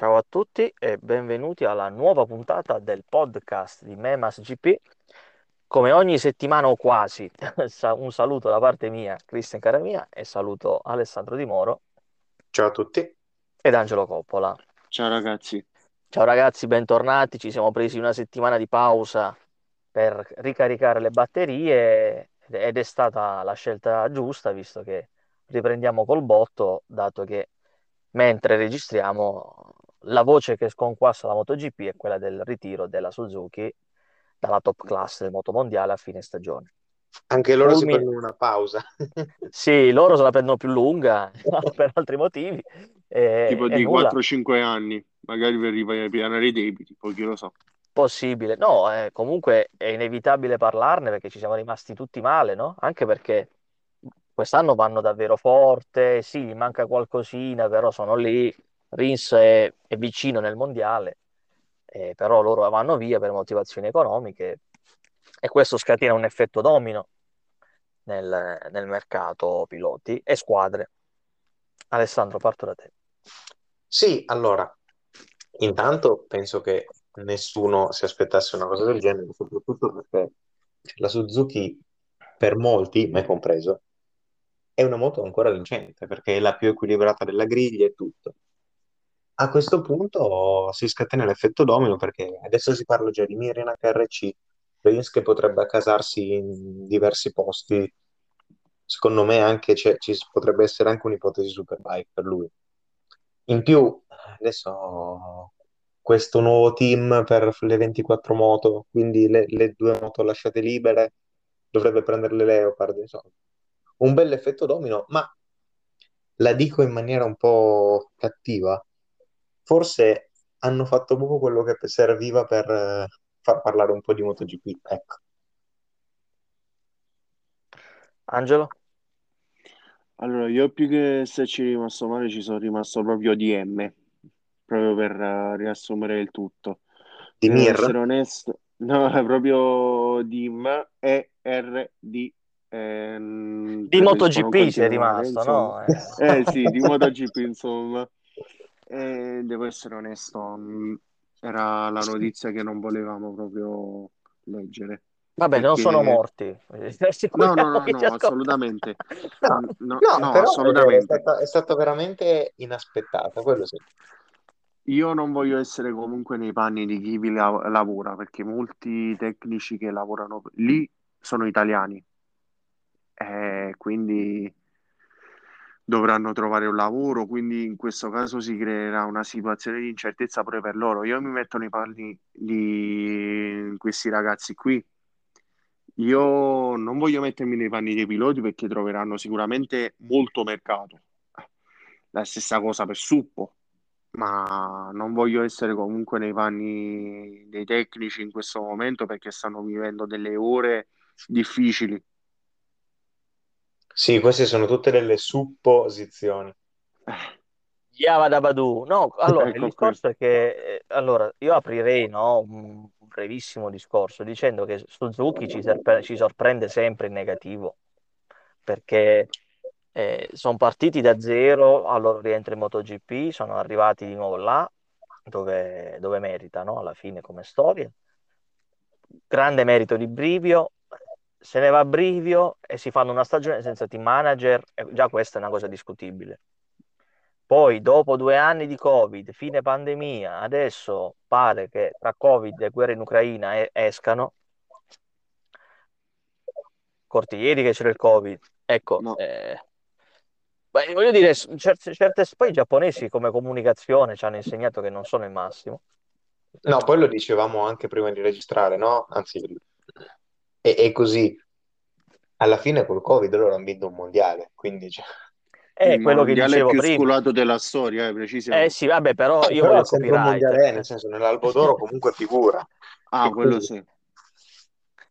Ciao a tutti e benvenuti alla nuova puntata del podcast di Memas GP. Come ogni settimana o quasi, un saluto da parte mia, Cristian Caramia, e saluto Alessandro Di Moro Ciao a tutti. ed Angelo Coppola. Ciao ragazzi, Ciao ragazzi, bentornati. Ci siamo presi una settimana di pausa per ricaricare le batterie ed è stata la scelta giusta, visto che riprendiamo col botto, dato che mentre registriamo la voce che sconquassa la MotoGP è quella del ritiro della Suzuki dalla top class del motomondiale a fine stagione. Anche loro si Fulmine- prendono una pausa. Sì, loro se la prendono più lunga per altri motivi. e- tipo di nulla. 4-5 anni, magari per ripianare i debiti, poi chi lo sa. Possibile. No, eh, comunque è inevitabile parlarne perché ci siamo rimasti tutti male, no? Anche perché quest'anno vanno davvero forte, sì, gli manca qualcosina, però sono lì. Rins è, è vicino nel mondiale, eh, però loro vanno via per motivazioni economiche e questo scatena un effetto domino nel, nel mercato piloti e squadre. Alessandro, parto da te. Sì, allora, intanto penso che nessuno si aspettasse una cosa del genere, soprattutto perché la Suzuki, per molti, me compreso, è una moto ancora vincente, perché è la più equilibrata della griglia e tutto. A questo punto si scatena l'effetto domino perché adesso si parla già di Mir in HRC, Rins che potrebbe accasarsi in diversi posti. Secondo me anche ci potrebbe essere anche un'ipotesi Superbike per lui. In più, adesso questo nuovo team per le 24 moto, quindi le, le due moto lasciate libere, dovrebbe prendere le Leopard, insomma. Un bel effetto domino, ma la dico in maniera un po' cattiva. Forse hanno fatto proprio quello che serviva per eh, far parlare un po' di MotoGP. Ecco. Angelo? Allora, io più che se ci rimasto male, ci sono rimasto proprio di M, proprio per eh, riassumere il tutto. Di Devo Mir? essere onesto, no, è proprio di M, E, R, D. ehm, Di MotoGP sei continuare, rimasto, insomma. no? Eh. Eh sì, di MotoGP, insomma. E devo essere onesto, mh, era la notizia che non volevamo proprio leggere. Vabbè, non sono Perché- morti. No, no, no, no, assolutamente. No, No, no, però è assolutamente. stata, è stata veramente inaspettata, quello sì. Io non voglio essere comunque nei panni di chi vi la- lavora, perché molti tecnici che lavorano lì sono italiani, Eh, quindi dovranno trovare un lavoro, quindi in questo caso si creerà una situazione di incertezza pure per loro. Io mi metto nei panni di questi ragazzi qui. Io non voglio mettermi nei panni dei piloti perché troveranno sicuramente molto mercato. La stessa cosa per Suppo, ma non voglio essere comunque nei panni dei tecnici in questo momento perché stanno vivendo delle ore difficili. Sì, queste sono tutte delle supposizioni. Yava da Badu. No, allora, il Ecco discorso è che eh, allora, io aprirei no, un brevissimo discorso dicendo che Suzuki ci, serpe- ci sorprende sempre in negativo perché sono partiti da zero al loro rientro in MotoGP, sono arrivati di nuovo là dove, dove meritano alla fine come storia. Grande merito di Brivio, se ne va a Brivio e si fanno una stagione senza team manager, già questa è una cosa discutibile. Poi, dopo due anni di Covid, fine pandemia, adesso pare che tra Covid e guerra in Ucraina e- escano. Corti ieri che c'era il Covid. Ecco, No. eh, beh, voglio dire, certe, certe- poi i giapponesi come comunicazione ci hanno insegnato che non sono il massimo. No, poi lo dicevamo anche prima di registrare, no? Anzi, è, è così. Alla fine col Covid loro hanno vinto un mondiale, quindi cioè, È Il quello che dicevo più prima. sculato della storia, eh, precisiamo. Eh sì, vabbè, però Eh, io però voglio è copyright. mondiale, nel senso nell'Albo d'Oro comunque figura. Ah, E quello quindi- sì.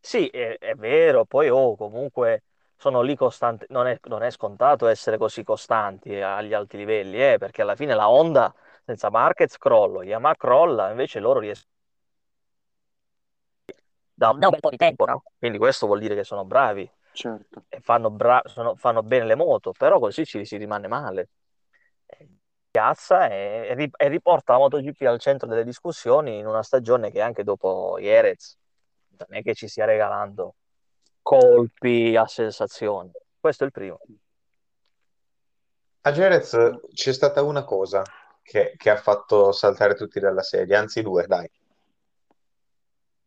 Sì, è, è vero, poi oh, comunque sono lì costanti, non è, non è scontato essere così costanti agli alti livelli, eh, perché alla fine la Honda senza Marquez crolla, Yamaha crolla, invece loro riescono da, da un bel po' di tempo, no? Quindi questo vuol dire che sono bravi Certo. e fanno, bra- sono- fanno bene le moto, però così ci si rimane male. Eh, piazza e, e ri- e riporta la MotoGP al centro delle discussioni in una stagione che anche dopo Jerez non è che ci stia regalando colpi a sensazioni. Questo è il primo. A Jerez c'è stata una cosa che, che ha fatto saltare tutti dalla sedia, anzi due, dai.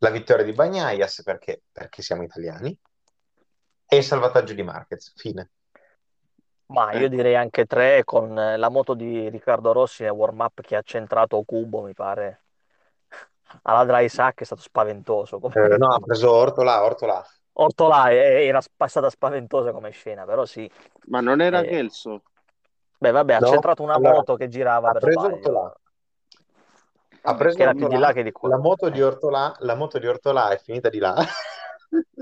La vittoria di Bagnaia, perché, perché siamo italiani, e il salvataggio di Marquez, fine. Ma io Ecco. direi anche tre con eh, la moto di Riccardo Rossi nel warm-up che ha centrato Cubo, mi pare. Alla dry sack è stato spaventoso. come- Eh, no, ha preso Ortola, Ortola. Ortolà eh, era sp- stata spaventosa come scena, però sì. Ma non era Eh, beh, vabbè, ha No, centrato una allora, moto che girava ha per preso sbaglio, Ortolà. Ha preso che era più di là che di qua. la moto di. Ortolà, la moto di Ortolà è finita di là.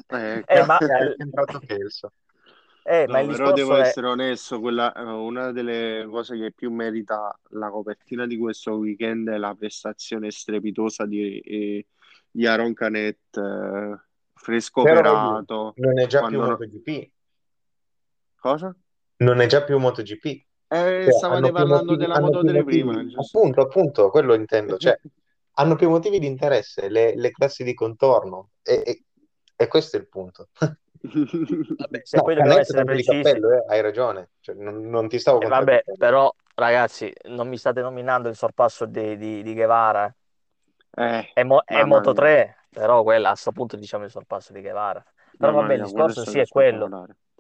Eh, Eh, ma, al centrato Kelso. eh, ma No, il però devo è... essere onesto, quella, eh, una delle cose che più merita la copertina di questo weekend è la prestazione strepitosa di, eh, di Aaron Canet, eh, fresco Però operato, non è già più quando... no- MotoGP, Cosa? non è già più MotoGP. Eh, Cioè, stavate parlando motivi, della Moto più 3 prima, motivi, giusto? appunto, appunto, quello intendo, cioè, hanno più motivi di interesse, le, le classi di contorno, e, e- e questo è il punto. Vabbè, se No, poi dobbiamo essere precisi, cappello, eh, hai ragione, Cioè, non, non ti stavo eh, vabbè, però ragazzi, non mi state nominando il sorpasso di, di, di Guevara. Eh, È, mo- è Moto mia, 3, però quella a questo punto diciamo il sorpasso di Guevara. Però vabbè, il discorso sì è quello.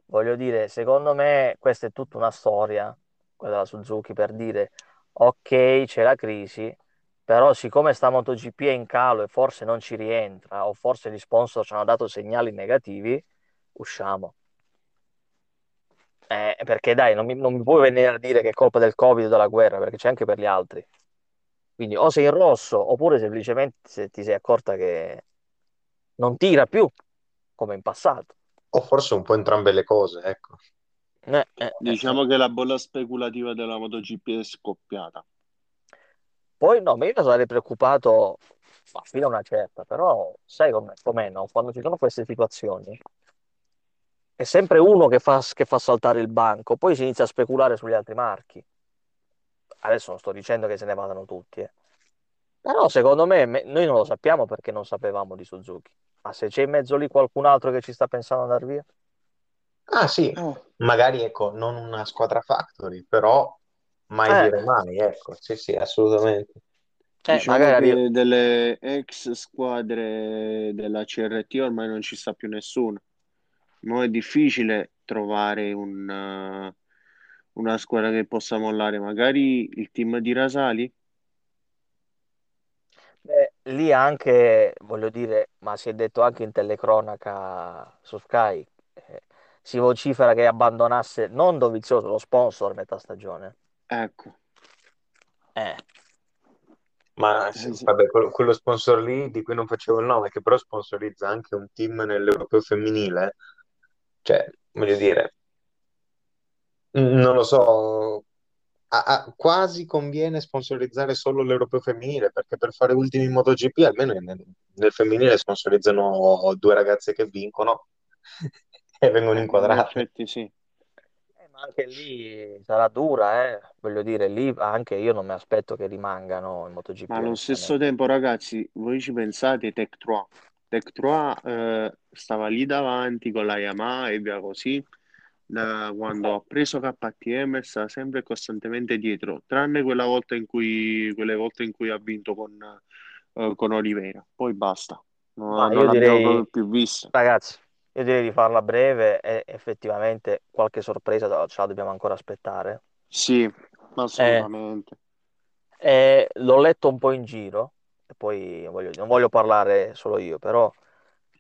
Voglio dire, secondo me questa è tutta una storia, quella della Suzuki, per dire, ok, c'è la crisi, però siccome sta MotoGP è in calo e forse non ci rientra, o forse gli sponsor ci hanno dato segnali negativi, usciamo. Eh, perché dai, non mi, non mi puoi venire a dire che è colpa del Covid o della guerra, perché c'è anche per gli altri. Quindi o sei in rosso, oppure semplicemente se ti sei accorta che non tira più, come in passato. O forse un po' entrambe le cose, ecco. Eh, eh, eh, eh. Diciamo che la bolla speculativa della MotoGP è scoppiata. Poi no, ma io sarei preoccupato ma fino a una certa, però sai com'è, com'è, no? Quando ci sono queste situazioni è sempre uno che fa, che fa saltare il banco, poi si inizia a speculare sugli altri marchi. Adesso non sto dicendo che se ne vadano tutti, eh. Però secondo me, me- noi non lo sappiamo perché non sapevamo di Suzuki. Ma se c'è in mezzo lì qualcun altro che ci sta pensando ad andare via? Ah sì, Eh, magari ecco, non una squadra factory, però mai Eh, dire mai, ecco, sì sì, assolutamente. eh, diciamo magari che delle ex squadre della CRT ormai non ci sta più nessuno. Mo' è difficile trovare un, eh, una squadra che possa mollare. Magari il team di Rasali? Beh, lì anche, voglio dire, ma si è detto anche in telecronaca su Sky, eh, si vocifera che abbandonasse non Dovizioso, lo sponsor a metà stagione. Ecco. Eh, Ma sì, sì. vabbè, quello, quello sponsor lì di cui non facevo il nome, che però sponsorizza anche un team nell'Europeo femminile, cioè, voglio dire, non lo so, a- a- quasi conviene sponsorizzare solo l'Europeo femminile, perché per fare ultimi in MotoGP, almeno nel, nel femminile sponsorizzano due ragazze che vincono e vengono Eh, in inquadrate. effetti sì. eh, ma anche lì sarà dura, eh. Voglio dire, lì anche io non mi aspetto che rimangano in MotoGP, Ma allo stesso tempo, ragazzi, voi ci pensate, Tech 3. Tech 3 eh, stava lì davanti con la Yamaha e via così. Da quando ha preso KTM sta sempre costantemente dietro, tranne quella volta in cui, quelle volte in cui ha vinto con, eh, con Oliveira. Poi basta, non, Ma non io l'abbiamo direi, più vista. ragazzi, io direi di farla breve e effettivamente qualche sorpresa ce la dobbiamo ancora aspettare. Sì, Eh, assolutamente. Eh, l'ho letto un po' in giro, e poi voglio- non voglio parlare solo io, però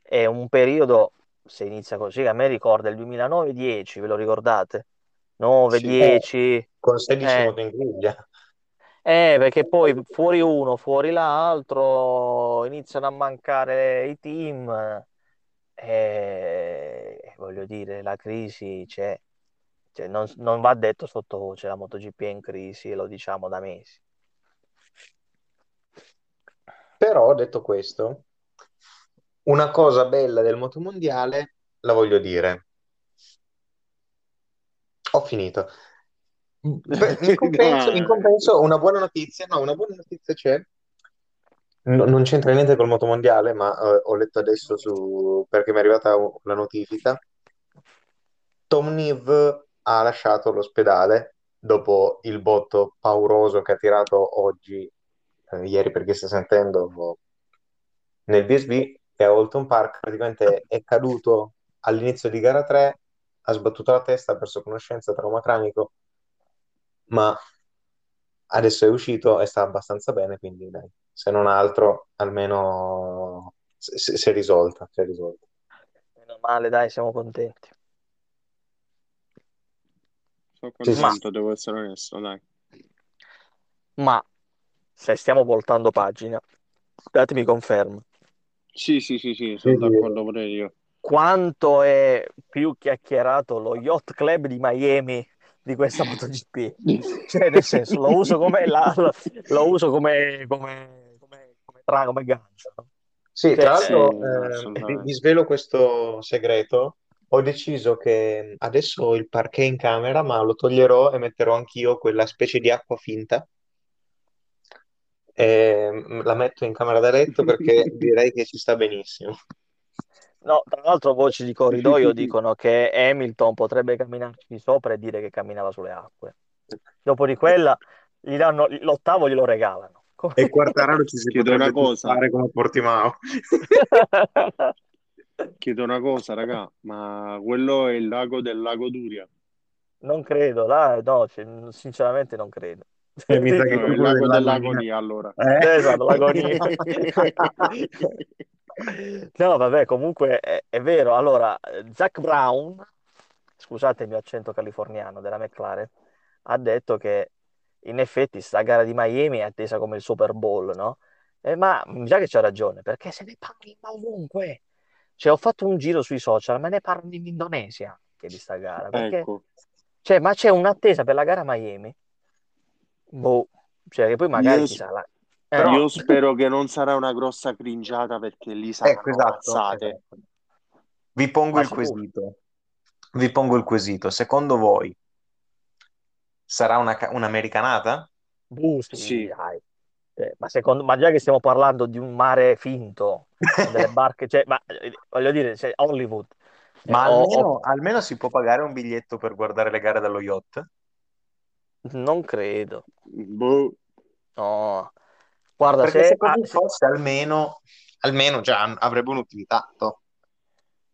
è un periodo, se inizia così, a me ricorda il 2009-10, ve lo ricordate? Sì, 9-10, Con 16 eh, in griglia. eh, perché poi fuori uno, fuori l'altro, iniziano a mancare i team, e voglio dire, la crisi c'è, Cioè, non, non va detto sottovoce, la MotoGP è in crisi e lo diciamo da mesi. Però, detto questo, una cosa bella del motomondiale la voglio dire. Ho finito. In compenso, in compenso una buona notizia, no, una buona notizia c'è. No- non c'entra niente col motomondiale, ma eh, ho letto adesso su, perché mi è arrivata la notifica. Tom Niv ha lasciato l'ospedale dopo il botto pauroso che ha tirato oggi, eh, ieri perché sta sentendo nel BSB e a Holton Park. Praticamente è caduto all'inizio di gara 3, ha sbattuto la testa, ha perso conoscenza, trauma cranico, ma adesso è uscito e sta abbastanza bene, quindi dai, se non altro, almeno si è risolta, si è risolta. Meno male, dai, siamo contenti. Sono contento, devo essere onesto, dai. Ma se stiamo voltando pagina, datemi conferma. Sì, sì, sì, sì, sono Sì, d'accordo pure io. Quanto è più chiacchierato lo Yacht Club di Miami di questa MotoGP? Cioè, nel senso, lo uso come, la- lo, lo uso come, come, tra- come gancio. Sì, Cioè, tra Sì, l'altro, eh, eh, vi, svelo questo segreto. Ho deciso che adesso il parquet in camera, ma lo toglierò e metterò anch'io quella specie di acqua finta. E mm, la metto in camera da letto perché direi che ci sta benissimo. no, tra l'altro voci di corridoio dicono che Hamilton potrebbe camminarci sopra e dire che camminava sulle acque. Dopo di quella, gli danno l'ottavo glielo regalano. E Quartararo ci si Chiedo una cosa. fare come Portimao. Chiedo una cosa, raga, ma quello è il lago del lago Duria. Non credo, là, no, cioè, sinceramente non credo. E mi sa che No, è il lago del dell'agonia, allora. Eh? Esatto, l'agonia. No, vabbè, comunque è, è vero. Allora, eh, Zach Brown, scusate il mio accento californiano della McLaren, ha detto che in effetti sta gara di Miami è attesa come il Super Bowl, no? Eh, ma mi sa che c'ha ragione, perché se ne parla ovunque. Cioè, ho fatto un giro sui social, ma ne parlano in Indonesia che di sta gara, perché Ecco, cioè, ma c'è un'attesa per la gara a Miami? Boh, cioè che poi magari io, ci sarà. Eh, Però- io spero che non sarà una grossa cringiata perché lì saranno Ecco, esatto, esatto. Vi pongo Ma il sicuro. quesito. Vi pongo il quesito. Secondo voi sarà una ca- un'americanata? Boh, sì, Sì. dai. Cioè, ma secondo ma già che stiamo parlando di un mare finto, delle barche, cioè, ma eh, voglio dire, cioè, Hollywood. Eh, Ma o- almeno, o- almeno si può pagare un biglietto per guardare le gare dallo yacht? non credo. Boh. No. Guarda, Perché se, se così fosse, almeno, almeno già avrebbe un'utilità. no?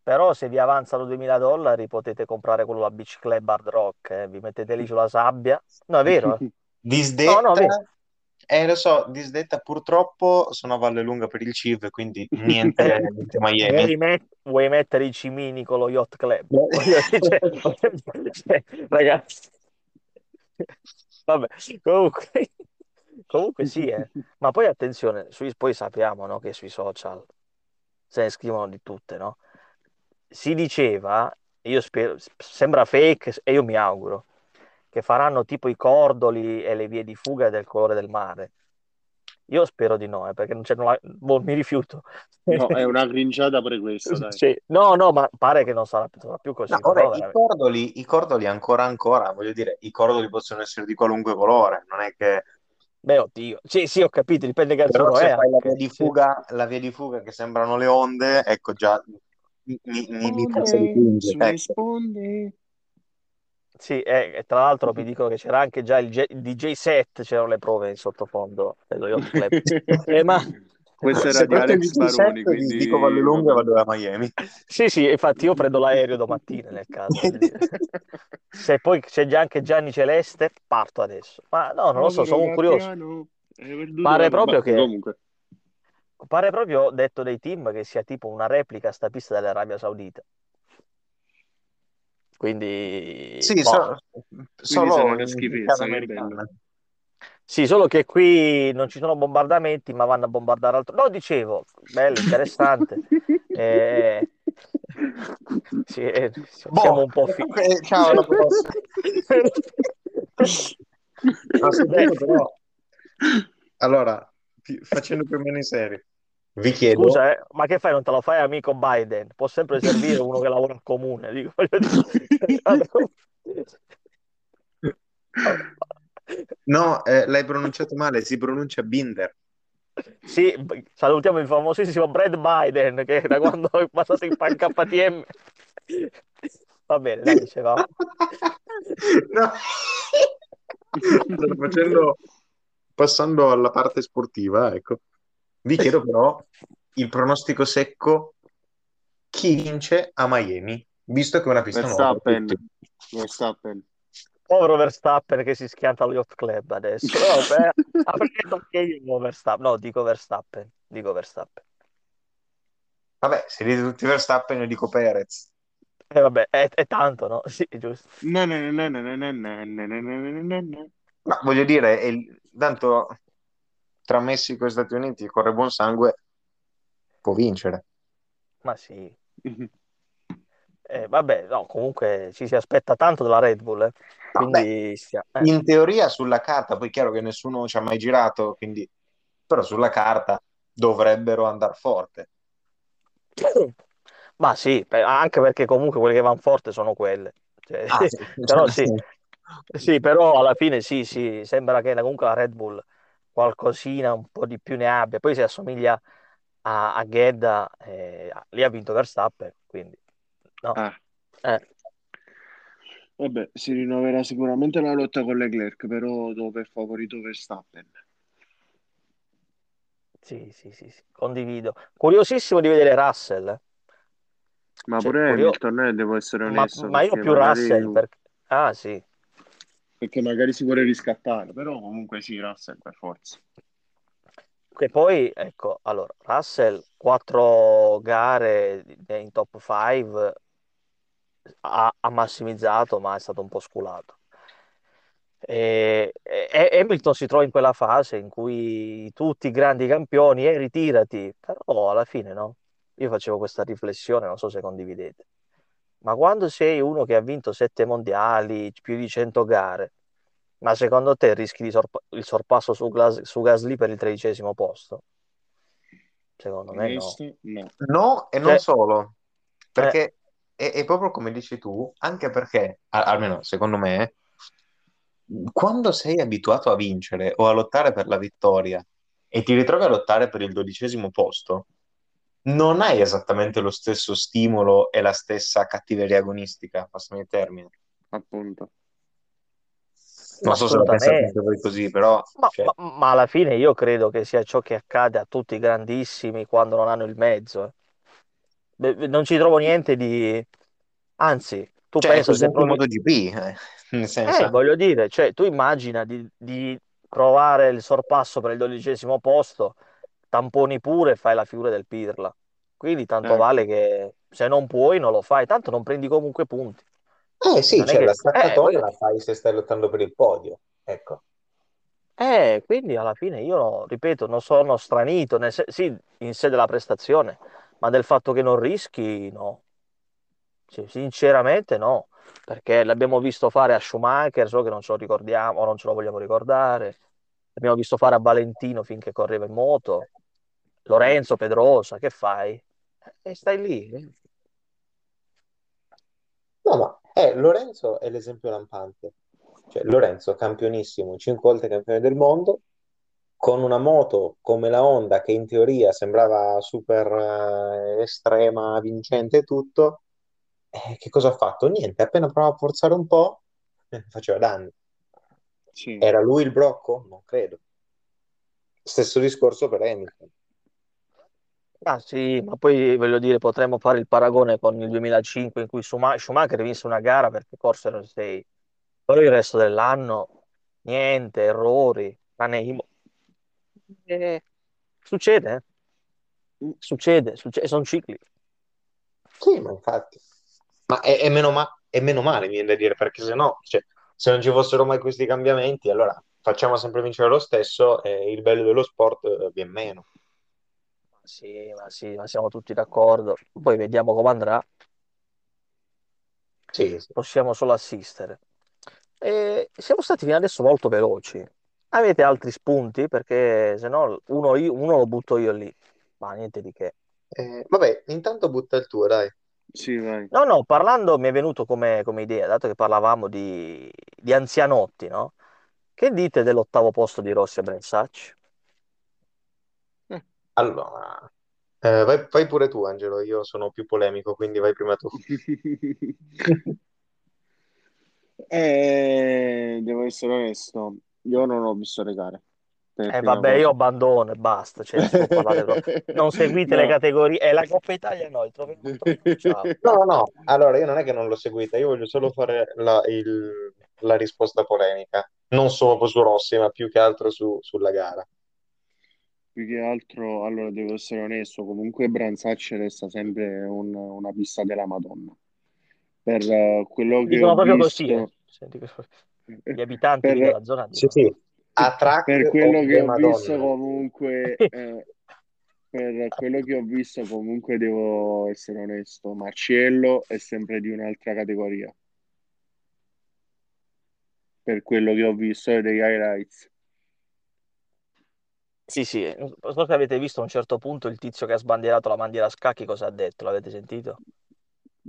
Però se vi avanzano 2000 dollari potete comprare quello a Beach Club Hard Rock, eh, Vi mettete lì sulla sabbia. No, è vero? eh? No, Disdetta, no, vero. eh, lo so, disdetta purtroppo sono a Valle Lunga per il CIV, quindi niente, niente Miami. Vuoi, met- vuoi mettere i cimini con lo Yacht Club? Cioè, cioè, ragazzi. Vabbè, comunque, comunque sì, eh. Ma poi attenzione, sui- poi sappiamo, no, che sui social se ne scrivono di tutte, no? Si diceva, io spero, sembra fake e io mi auguro, che faranno tipo i cordoli e le vie di fuga del colore del mare. Io spero di no, eh, perché non c'è nulla, boh, mi rifiuto. No, è una cringiata pure questa, dai. Sì. No, no, ma pare che non sarà, più così. No, vabbè, i cordoli, i cordoli ancora ancora, voglio dire, i cordoli possono essere di qualunque colore, non è che... Beh, oddio. Sì, sì, ho capito, dipende che Però azzurro è fai la via di fuga, la via di fuga che sembrano le onde, ecco già mi, mi, mi, mi passa di cringe, sulle ecco. sponde. Sì, e, e tra l'altro mi dicono che c'era anche già il, G- il DJ set, c'erano le prove in sottofondo dello Yacht Club. Eh, ma... Questo era di Alex il DJ7, Baroni, vi quindi dico Valle Lunga e vado a Miami. Sì, sì, infatti io prendo l'aereo domattina nel caso. Se poi c'è già anche Gianni Celeste, parto adesso. Ma no, non lo so, sono curioso. Pare proprio che- comunque Pare proprio, detto dei team, che sia tipo una replica sta pista dell'Arabia Saudita. Quindi... Sì, boh. so- sarà solo una schifezza. Sì, solo che qui non ci sono bombardamenti, ma vanno a bombardare altro. No, dicevo, bello, interessante. Eh, sì, eh, Boh, siamo un po' fi- comunque, ciao, alla prossima. Allora, facendo più o meno in serio, vi chiedo, Scusa, eh, ma che fai? Non te lo fai amico Biden? Può sempre servire uno che lavora al comune. Dico, voglio dire. No, eh, l'hai pronunciato male, si pronuncia Binder. Sì, salutiamo il famosissimo Brad Biden che da quando è passato in panca KTM. Va bene, dai, dicevamo. No. Allora, facendo, passando alla parte sportiva, ecco, vi chiedo però il pronostico secco, chi vince a Miami, visto che è una pista nuova Verstappen, tutti. Verstappen. Povero Verstappen che si schianta allo Yacht Club adesso. No, beh, ah, perché tocca io Verstappen? No, dico Verstappen. Dico Verstappen. Vabbè, se dite tutti Verstappen, io dico Perez. E vabbè, è, è tanto, no? Sì, è giusto. Na, na, na, na, na, na, na, na, na, na. Ma voglio dire, il- tanto tra Messico e Stati Uniti corre buon sangue, può vincere. Ma sì. Eh, vabbè, no, comunque ci si aspetta tanto dalla Red Bull, eh. Quindi stia- eh. in teoria sulla carta, poi è chiaro che nessuno ci ha mai girato, quindi... però sulla carta dovrebbero andare forte. Ma sì, anche perché comunque quelle che vanno forte sono quelle. Cioè, Ah, sì, però sì, sì, però alla fine sì, sì, sembra che comunque la Red Bull qualcosina un po' di più ne abbia. Poi si assomiglia a, a Gedda, eh, lì ha vinto Verstappen, quindi no. Ah, Eh, vabbè, si rinnoverà sicuramente la lotta con Leclerc, però dove è favorito Verstappen. sì, sì, sì, sì, condivido. Curiosissimo di vedere Russell. eh. Ma Cioè, pure curio- Hamilton, eh, devo essere ma, onesto, ma io perché più Russell magari, perché... Ah, sì. Perché magari si vuole riscattare, però comunque sì, Russell per forza. Che poi, ecco, allora, Russell, quattro gare in top 5 ha, ha massimizzato, ma è stato un po' sculato. E, e- Hamilton si trova in quella fase in cui tutti i grandi campioni, e ritirati, però alla fine no. Io facevo questa riflessione, non so se condividete, ma quando sei uno che ha vinto sette mondiali, più di 100 gare, ma secondo te rischi di sorpa- il sorpasso su, Glas- su Gasly per il tredicesimo posto? Secondo me no. No. No, e non Cioè, solo, eh, perché è, è proprio come dici tu, anche perché, almeno secondo me, quando sei abituato a vincere o a lottare per la vittoria e ti ritrovi a lottare per il dodicesimo posto, non hai esattamente lo stesso stimolo e la stessa cattiveria agonistica, passami il termine. appunto. Non so se la pensate voi così, però, Ma, cioè, ma- ma alla fine io credo che sia ciò che accade a tutti i grandissimi quando non hanno il mezzo. eh. Beh, Non ci trovo niente di... Anzi, tu cioè, è pensa così se anche in provi... MotoGP, eh, nel Eh, senso, voglio dire, cioè, tu immagina di, di provare il sorpasso per il dodicesimo posto, tamponi pure e fai la figura del Pirla. Quindi tanto Ecco. vale che se non puoi non lo fai, tanto non prendi comunque punti. eh sì, Non è cioè, la che... Eh, staccatoia voglio la fai se stai lottando per il podio, ecco. Eh, quindi alla fine io, ripeto, non sono stranito, nel se- sì, in sé della prestazione, ma del fatto che non rischi, no. Sì, sinceramente no, perché l'abbiamo visto fare a Schumacher, so che non ce lo ricordiamo o non ce lo vogliamo ricordare, l'abbiamo visto fare a Valentino finché correva in moto, Lorenzo Pedrosa, che fai? E stai lì. No, ma eh, Lorenzo è l'esempio lampante. Cioè, Lorenzo, campionissimo, cinque volte campione del mondo, con una moto come la Honda, che in teoria sembrava super eh, estrema, vincente e tutto, eh, che cosa ha fatto? Niente, appena provava a forzare un po', eh, faceva danni. Sì. Era lui il blocco? Non credo. Stesso discorso per Hamilton. Ah sì, ma poi voglio dire, potremmo fare il paragone con il 2005 in cui Schuma- Schumacher vinse una gara perché corsero in sei, però il resto dell'anno niente, errori, tranne Imo. Eh, succede, eh. Succede, succede, sono cicli. Sì, ma infatti. Ma è, è meno, ma- è meno male, mi viene da dire, perché se no, cioè, se non ci fossero mai questi cambiamenti, allora facciamo sempre vincere lo stesso e il bello dello sport eh, viene meno. Sì, ma sì, ma siamo tutti d'accordo. Poi vediamo come andrà, Sì, sì. possiamo solo assistere. E siamo stati fino adesso molto veloci. Avete altri spunti? Perché se no uno, io- uno lo butto io lì. Ma niente di che. Eh, vabbè, intanto butta il tuo, dai. Sì, vai. No, no, parlando mi è venuto come, come idea, dato che parlavamo di, di anzianotti, no? Che dite dell'ottavo posto di Rossi a Brensacci? Eh. Allora, eh, vai, vai pure tu, Angelo. Io sono più polemico, quindi vai prima tu. Eh, devo essere onesto, io non ho visto le gare, Eh prima vabbè, io abbandono e basta, cioè non seguite le No. categorie, e la Coppa Italia no, il. No, no, allora io non è che non l'ho seguita, io voglio solo fare la, il- la risposta polemica, non solo su Rossi, ma più che altro su- sulla gara. Più che altro, allora devo essere onesto, comunque Branzacci resta sempre un- una pista della Madonna. Per eh, quello che Dicono ho proprio così, eh. visto, Senti, Gli abitanti per, della zona Sì, sì, a track per quello che ho visto comunque, eh, per quello che ho visto comunque devo essere onesto, Marciello è sempre di un'altra categoria, per quello che ho visto degli highlights. Sì, sì, so se avete visto a un certo punto il tizio che ha sbandierato la bandiera a scacchi, cosa ha detto? L'avete sentito?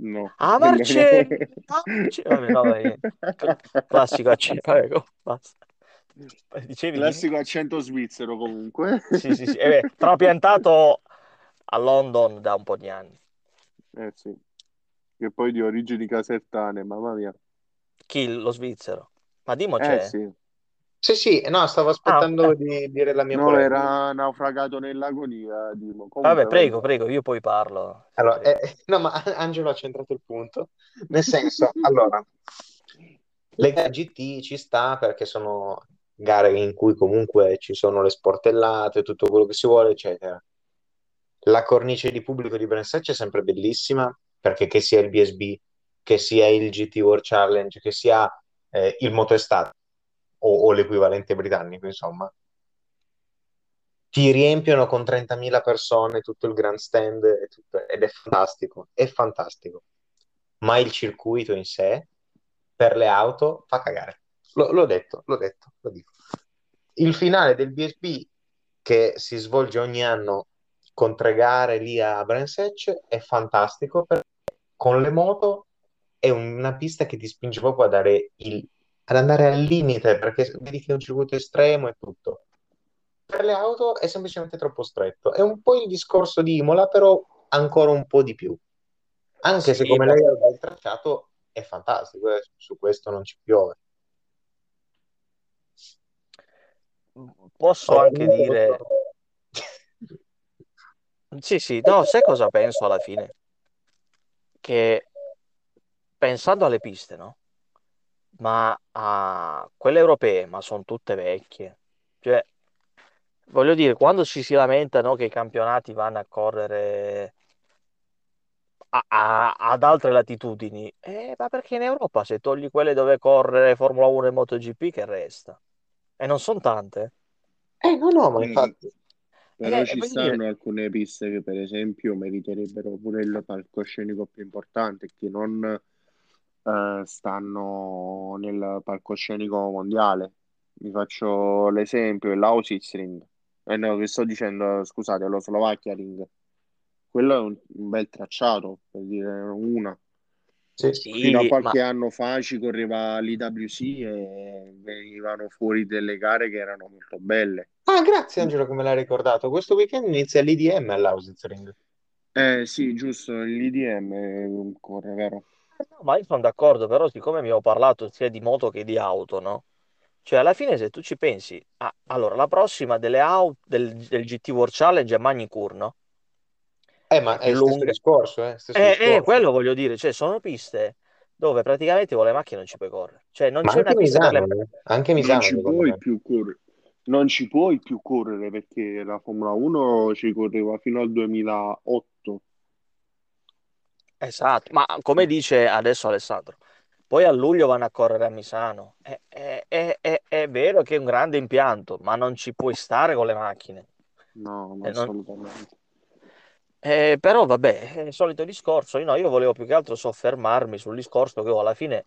No, Ah, Marcello! no. Marcello! Vabbè, vabbè, cl- classico accento, vabbè, basta. Dicevi, dimmi? Classico accento svizzero comunque. Sì, sì, sì, eh beh, trapiantato a London da un po' di anni. Eh sì, che poi di origini casertane, mamma mia. Chi? Lo svizzero? Ma Dimo Eh c'è? sì, Sì, sì, no, stavo Ah, aspettando eh. di dire la mia no, polemica. era naufragato nell'agonia, Dimo. Vabbè, Comunque, prego, vabbè. prego, io poi parlo. Allora, prego. eh, no, ma Angelo ha centrato il punto, nel senso, allora, le GT ci sta perché sono gare in cui comunque ci sono le sportellate, tutto quello che si vuole, eccetera. La cornice di pubblico di Brensacci è sempre bellissima perché che sia il BSB, che sia il GT World Challenge, che sia eh, il Motoestate o, o l'equivalente britannico, insomma, ti riempiono con 30.000 persone tutto il grandstand ed è fantastico, è fantastico. Ma il circuito in sé, per le auto, fa cagare. L- l'ho detto, l'ho detto, lo dico. Il finale del BSB che si svolge ogni anno con tre gare lì a Brands Hatch è fantastico perché con le moto è una pista che ti spinge proprio a dare il- ad andare al limite perché vedi che è un circuito estremo e tutto. Per le auto è semplicemente troppo stretto. È un po' il discorso di Imola, però ancora un po' di più. Anche se Sì, come ma lei ha il tracciato è fantastico, eh, Su questo non ci piove. Posso anche dire... Sì, sì, no, sai cosa penso alla fine? Che pensando alle piste, no? Ma a quelle europee, ma sono tutte vecchie. Cioè, voglio dire, quando ci si lamenta, no, che i campionati vanno a correre a- a- ad altre latitudini, eh, ma perché in Europa se togli quelle dove corre Formula 1 e MotoGP, che resta? E non sono tante. Eh, no, no, ma infatti... Però Eh, ci voglio dire, stanno alcune piste che per esempio meriterebbero pure il palcoscenico più importante, che non eh, stanno nel palcoscenico mondiale. Vi faccio l'esempio, l'Ausitzring. Eh no, che sto dicendo, scusate, lo Slovacchia Ring. Quello è un, un bel tracciato, per dire una. Sì. Fino a sì, ma qualche anno fa ci correva l'IWC e venivano fuori delle gare che erano molto belle. Ah, grazie Angelo che me l'hai ricordato. Questo weekend inizia l'IDM all'Ausitzring. Eh sì, giusto, l'IDM corre, vero? Eh, no, ma io sono d'accordo, però siccome mi ho parlato sia di moto che di auto, no? Cioè, alla fine, se tu ci pensi, ah, allora, la prossima delle auto del, del GT World Challenge è Magny-Cours, no? Eh, ma È più il stesso lunga. discorso, eh? Stesso Eh, eh, discorso. quello voglio dire, cioè, sono piste dove praticamente con le macchine non ci puoi correre. Cioè, non Ma c'è una anche pista per le... Misano, eh. Anche Non Misano ci secondo puoi me. più correre. Non ci puoi più correre perché la Formula 1 ci correva fino al 2008. Esatto, ma come dice adesso Alessandro, poi a luglio vanno a correre a Misano. È, è- è- è- è vero che è un grande impianto, ma non ci puoi stare con le macchine. No, Eh, non- assolutamente. Eh, però vabbè, il solito discorso. Io, no, io volevo più che altro soffermarmi sul discorso che io alla fine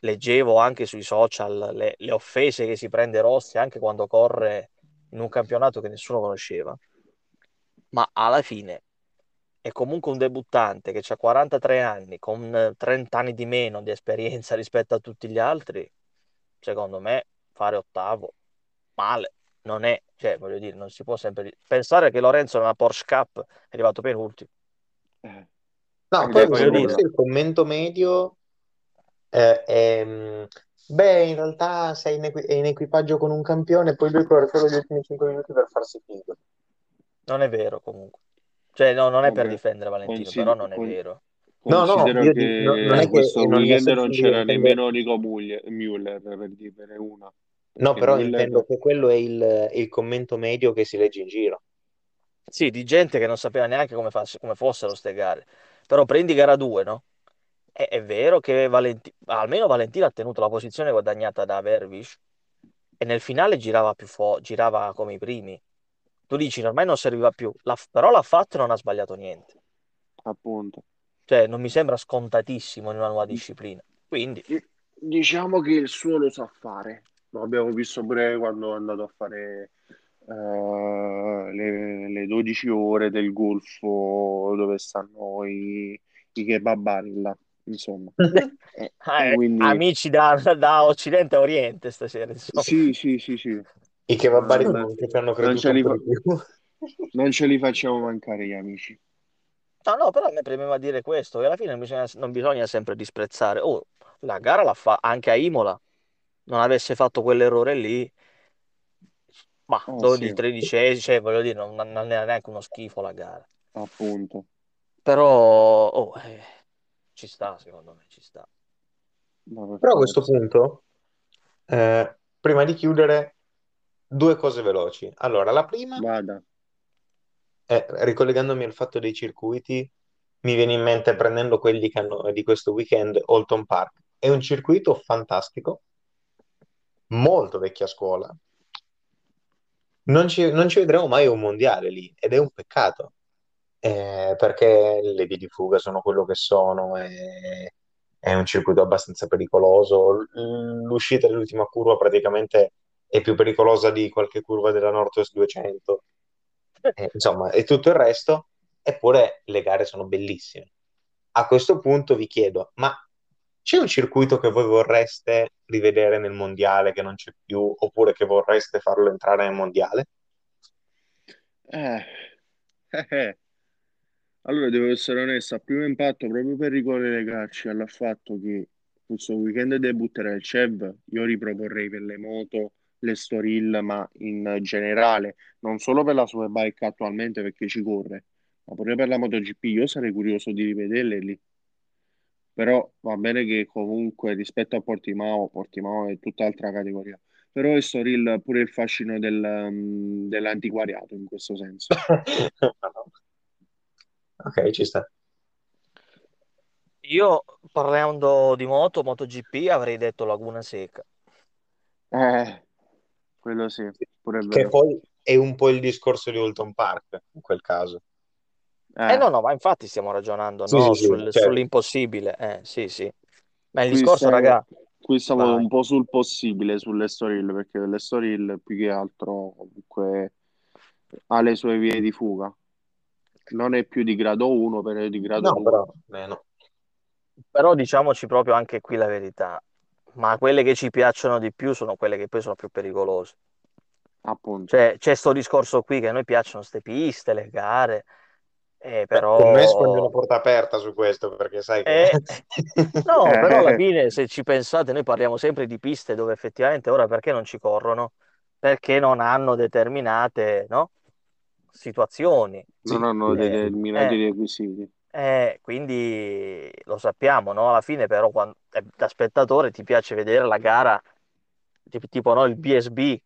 leggevo anche sui social le, le offese che si prende Rossi anche quando corre in un campionato che nessuno conosceva. Ma alla fine è comunque un debuttante che ha 43 anni, con 30 anni di meno di esperienza rispetto a tutti gli altri, secondo me fare ottavo male non è, cioè voglio dire, non si può sempre pensare che Lorenzo nella Porsche Cup è arrivato penultimo. Eh. No, poi voglio dire, il commento medio eh, è, mm, beh, in realtà sei in, equi- in, equipaggio con un campione poi lui corre solo gli ultimi 5 minuti per farsi figo. Non è vero comunque. Cioè, no, non è per difendere Valentino, Consider- però non è vero. No, no, io che non, non è questo che, weekend non c'era nemmeno Nico Müller per dirvene una. No, però Müller... intendo che quello è il, il, commento medio che si legge in giro. Sì, di gente che non sapeva neanche come, fosse, come fossero ste gare. Però prendi gara 2, no? È, è vero che Valenti... almeno Valentino ha tenuto la posizione guadagnata da Vervis e nel finale girava più fo... girava come i primi tu dici ormai non serviva più, l'ha, però l'ha fatto e non ha sbagliato niente. Appunto. Cioè, non mi sembra scontatissimo in una nuova disciplina. Quindi... Diciamo che il suo lo sa fare. Lo abbiamo visto pure quando è andato a fare uh, le, le, 12 ore del Golfo dove stanno i, i kebabari là, insomma. eh, eh, quindi... Amici da, da, Occidente a Oriente stasera, insomma. Sì, sì, sì, sì. I kebabari non, che hanno creduto non ce, li, non ce li facciamo mancare gli amici. No, no, però a me premeva dire questo, che alla fine non bisogna, non bisogna sempre disprezzare. Oh, la gara la fa anche a Imola, non avesse fatto quell'errore lì, ma oh, 12, sì. 13, cioè voglio dire, non, non era neanche uno schifo la gara. Appunto. Però, oh, eh, ci sta, secondo me, ci sta. Però a questo punto, eh, prima di chiudere, Due cose veloci. Allora, la prima, Vada. è, ricollegandomi al fatto dei circuiti, mi viene in mente prendendo quelli che hanno, di questo weekend, Holton Park. È un circuito fantastico, molto vecchia scuola. Non ci, non ci vedremo mai un mondiale lì ed è un peccato, eh, perché le vie di fuga sono quello che sono, e è un circuito abbastanza pericoloso. L'uscita dell'ultima curva praticamente è più pericolosa di qualche curva della Northwest 200, eh, insomma, e tutto il resto, eppure le gare sono bellissime. A questo punto vi chiedo, ma c'è un circuito che voi vorreste rivedere nel mondiale che non c'è più, oppure che vorreste farlo entrare nel mondiale? Eh. Allora, devo essere onesto, a primo impatto, proprio per ricollegarci al fatto che questo weekend debutterà il CEV, io riproporrei per le moto l'Estoril, ma in generale, non solo per la sua bike attualmente perché ci corre, ma pure per la MotoGP, io sarei curioso di rivederle lì. Però va bene che comunque rispetto a Portimao, Portimao è tutt'altra categoria. Però Estoril pure il fascino del, um, dell'antiquariato in questo senso. ok, ci sta. Io parlando di moto, MotoGP, avrei detto Laguna Seca. Eh, quello sì, pure Che poi è un po' il discorso di Holton Park in quel caso. Eh, eh no, no, ma infatti stiamo ragionando sì, no? sì, Sul, certo. sull'impossibile. Eh, sì, sì. Ma il qui discorso, stavo, raga... Qui stavo vai. un po' sul possibile, sull'Estoril, perché l'Estoril più che altro comunque ha le sue vie di fuga. Non è più di grado 1, però è di grado no, 2. Però, meno. però diciamoci proprio anche qui la verità ma quelle che ci piacciono di più sono quelle che poi sono più pericolose. Appunto. Cioè, c'è questo discorso qui che a noi piacciono queste piste, le gare, eh, però... Per me sfondi una porta aperta su questo, perché sai che... Eh... no, però alla fine, se ci pensate, noi parliamo sempre di piste dove effettivamente ora perché non ci corrono? Perché non hanno determinate no? situazioni. Non hanno eh, determinati eh, requisiti. Eh, quindi lo sappiamo, no? Alla fine però quando, eh, da spettatore ti piace vedere la gara tipo no, il BSB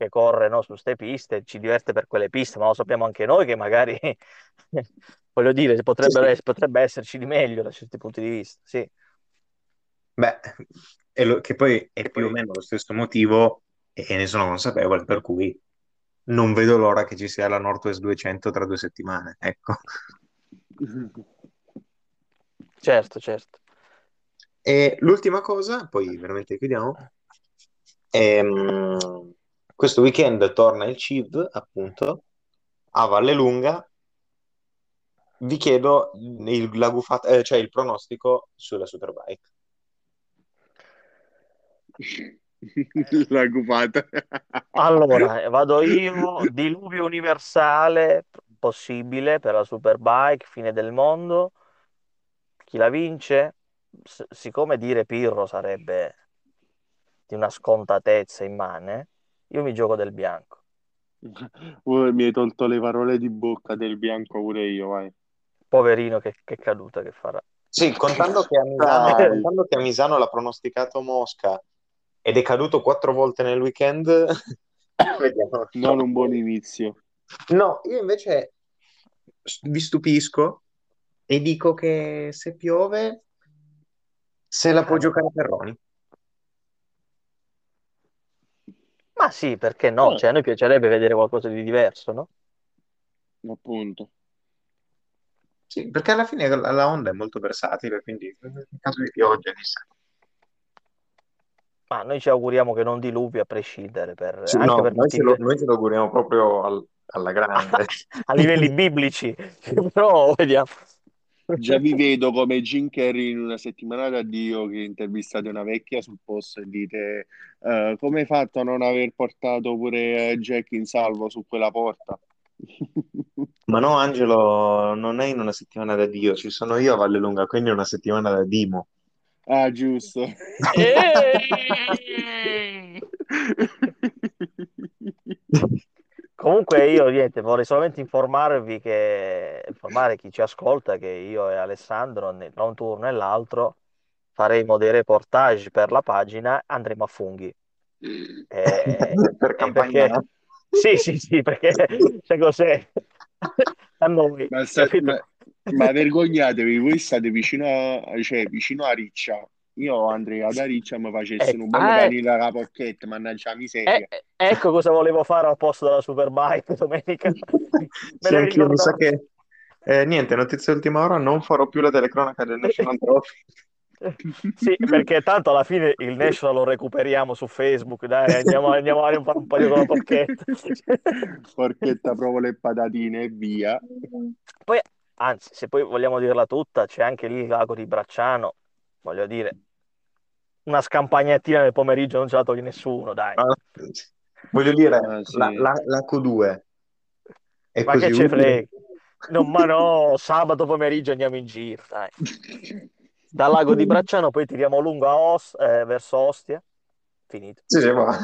che corre no, su queste piste, ci diverte per quelle piste, ma lo sappiamo anche noi che magari, voglio dire, potrebbero, sì, potrebbe esserci di meglio da certi punti di vista, sì. Beh, lo, che poi è più o meno lo stesso motivo e ne sono consapevole, per cui non vedo l'ora che ci sia la Northwest 200 tra due settimane, ecco. Certo, certo. E l'ultima cosa, poi veramente chiudiamo, è, um, questo weekend torna il CIV, appunto, a Valle Lunga vi chiedo il, la gufata, eh, cioè il pronostico sulla Superbike. La gufata. Allora, vado io, diluvio universale possibile per la Superbike, fine del mondo. Chi la vince? S- siccome dire Pirro sarebbe di una scontatezza immane, io mi gioco del bianco. Mi hai tolto le parole di bocca del bianco pure io, vai. Poverino, che, che caduta che farà. Sì, contando che, a Misano, contando che a Misano l'ha pronosticato Mosca ed è caduto quattro volte nel weekend, vediamo. Non un buon inizio. No, io invece vi stupisco e dico che se piove se la può giocare Perroni. Sì, perché no? Eh. Cioè, a noi piacerebbe vedere qualcosa di diverso, no? Appunto. Sì, perché alla fine la, la Honda è molto versatile, quindi in caso di pioggia chissà. Ma noi ci auguriamo che non diluvi a prescindere, per, Sì, anche no, per noi tutti ce lo, noi ce lo auguriamo proprio al- alla grande. a livelli biblici, però vediamo. Già vi vedo come Jim Carrey in una settimana d'addio che intervistate una vecchia sul posto e dite eh, come hai fatto a non aver portato pure eh, Jack in salvo su quella porta? Ma no, Angelo, non è in una settimana da Dio, ci sono io a Vallelunga, quindi è una settimana da Dimo. Ah, giusto. Comunque io niente, vorrei solamente informarvi che, informare chi ci ascolta che io e Alessandro tra un turno e l'altro faremo dei reportage per la pagina, andremo a funghi. Eh, Per eh, campagna. perché, sì, sì, sì, perché sai cos'è? A noi, Ma, sta- ma- ma vergognatevi, voi state vicino a, cioè, vicino a Riccia. Io andrei ad Ariccia mi facessero Ecco, un bello ah, eh. alla porchetta, mannaggia la miseria. Eh, eh, ecco cosa volevo fare al posto della Superbike domenica. Me Sì, anch'io mi sa che... eh, niente, notizie ultima ora, non farò più la telecronaca del National Trophy. Sì, perché tanto alla fine il National lo recuperiamo su Facebook, dai, andiamo, andiamo a fare un paio con la porchetta. Porchetta, provo le patatine e via. Poi, anzi, se poi vogliamo dirla tutta, c'è anche lì il lago di Bracciano, voglio dire, una scampagnettina nel pomeriggio non ce la toglie nessuno, dai. Ah, Voglio dire, Ah, sì. la, la- la Q2 è Ma così che ce frega? No, ma no, sabato pomeriggio andiamo in giro, dai. Dal lago di Bracciano poi tiriamo lungo a Os- eh, verso Ostia. Finito. Sì, sì, ma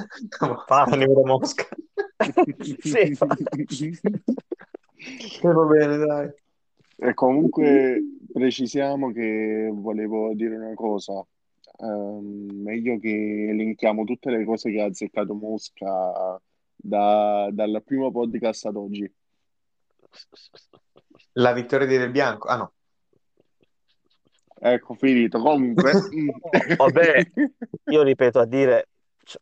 andiamo da Mosca. Sì, fa- E va bene, dai. E comunque precisiamo che volevo dire una cosa. Ehm, meglio che elenchiamo tutte le cose che ha azzeccato Mosca da- dal primo podcast ad oggi. La vittoria di Del Bianco. Ah no, Ecco, finito. Comunque, mm. Vabbè, io ripeto a dire,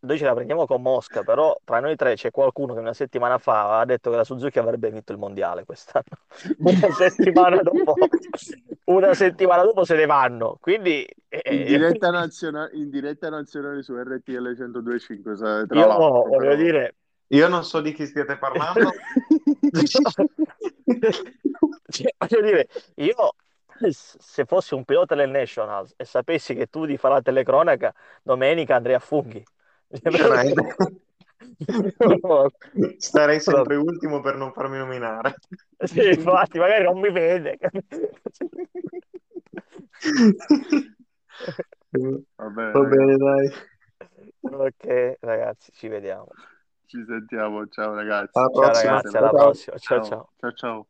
noi ce la prendiamo con Mosca, però tra noi tre c'è qualcuno che una settimana fa ha detto che la Suzuki avrebbe vinto il mondiale quest'anno. Una settimana dopo, una settimana dopo se ne vanno. Quindi in eh, diretta nazionale, in diretta nazionale su RTL 102.5, sa- tra io l'altro, voglio però. dire, io non so di chi stiate parlando. cioè, voglio dire, io se fossi un pilota del Nationals e sapessi che tu di fare la telecronaca, domenica andrei a funghi. Starei sempre ultimo per non farmi nominare. Sì, infatti, magari non mi vede. Vabbè, Va bene, dai. Ok, ragazzi, ci vediamo. ci sentiamo. Ciao ragazzi. Alla Ciao prossima. ragazzi, alla Ciao. prossima. Ciao ciao. Ciao ciao.